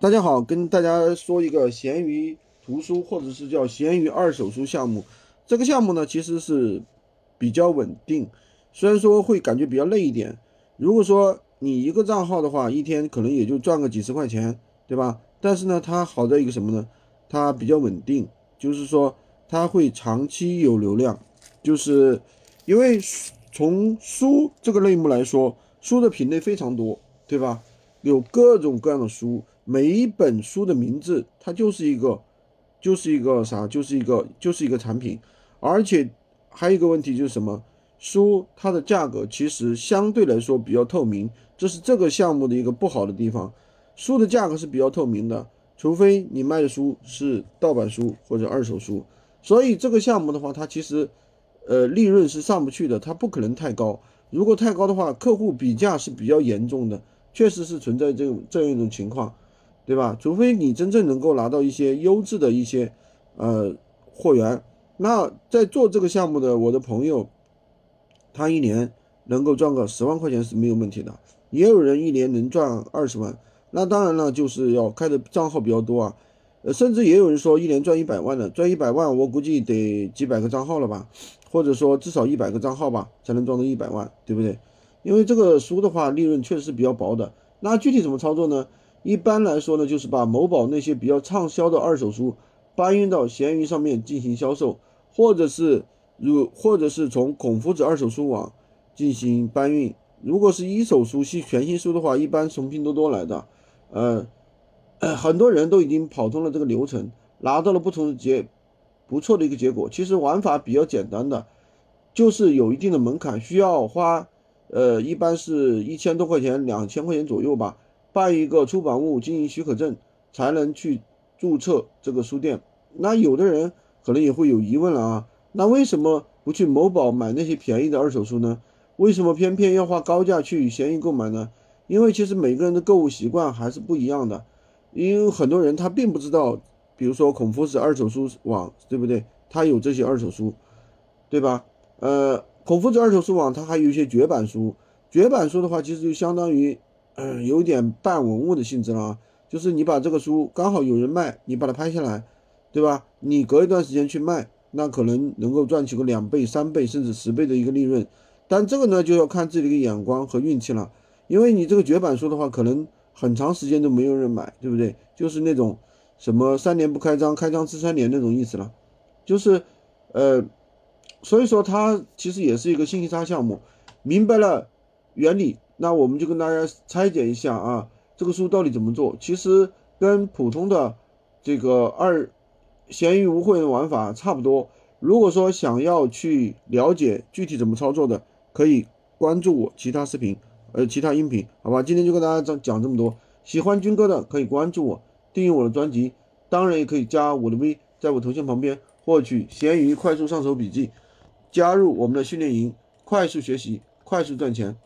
大家好，跟大家说一个闲鱼图书或者是叫闲鱼二手书项目。这个项目呢，其实是比较稳定，虽然说会感觉比较累一点。如果说你一个账号的话，一天可能也就赚个几十块钱，对吧？但是呢，它好在一个什么呢？它比较稳定，就是说它会长期有流量。就是因为从书这个类目来说，书的品类非常多，对吧？有各种各样的书。每一本书的名字，它就是一个，就是一个啥，就是一个，就是一个产品。而且还有一个问题就是什么？书它的价格其实相对来说比较透明，这是这个项目的一个不好的地方。书的价格是比较透明的，除非你卖的书是盗版书或者二手书。所以这个项目的话，它其实呃利润是上不去的，它不可能太高。如果太高的话，客户比价是比较严重的，确实是存在这种这样一种情况。对吧？除非你真正能够拿到一些优质的一些呃货源，那在做这个项目的我的朋友，他一年能够赚个十万块钱是没有问题的。也有人一年能赚二十万，那当然了，就是要开的账号比较多啊。呃，甚至也有人说一年赚一百万的，赚一百万我估计得几百个账号了吧，或者说至少一百个账号吧才能赚到一百万，对不对？因为这个书的话利润确实是比较薄的。那具体怎么操作呢？一般来说呢，就是把某宝那些比较畅销的二手书搬运到闲鱼上面进行销售，或者是如或者是从孔夫子二手书网进行搬运。如果是一手书系全新书的话，一般从拼多多来的。呃，很多人都已经跑通了这个流程，拿到了不同的结不错的一个结果。其实玩法比较简单的，就是有一定的门槛，需要花呃一般是一千多块钱、两千块钱左右吧。办一个出版物经营许可证，才能去注册这个书店。那有的人可能也会有疑问了啊，那为什么不去某宝买那些便宜的二手书呢？为什么偏偏要花高价去闲鱼购买呢？因为其实每个人的购物习惯还是不一样的。因为很多人他并不知道，比如说孔夫子二手书网，对不对？他有这些二手书，对吧？呃，孔夫子二手书网它还有一些绝版书，绝版书的话，其实就相当于。嗯，有点半文物的性质了啊，就是你把这个书刚好有人卖，你把它拍下来，对吧？你隔一段时间去卖，那可能能够赚取个两倍、三倍甚至十倍的一个利润。但这个呢，就要看自己的一个眼光和运气了。因为你这个绝版书的话，可能很长时间都没有人买，对不对？就是那种什么三年不开张，开张吃三年那种意思了。就是，呃，所以说它其实也是一个信息差项目。明白了原理。那我们就跟大家拆解一下啊，这个书到底怎么做？其实跟普通的这个二闲鱼无货源玩法差不多。如果说想要去了解具体怎么操作的，可以关注我其他视频，呃，其他音频，好吧？今天就跟大家讲讲这么多。喜欢军哥的可以关注我，订阅我的专辑，当然也可以加我的微，在我头像旁边获取闲鱼快速上手笔记，加入我们的训练营，快速学习，快速赚钱。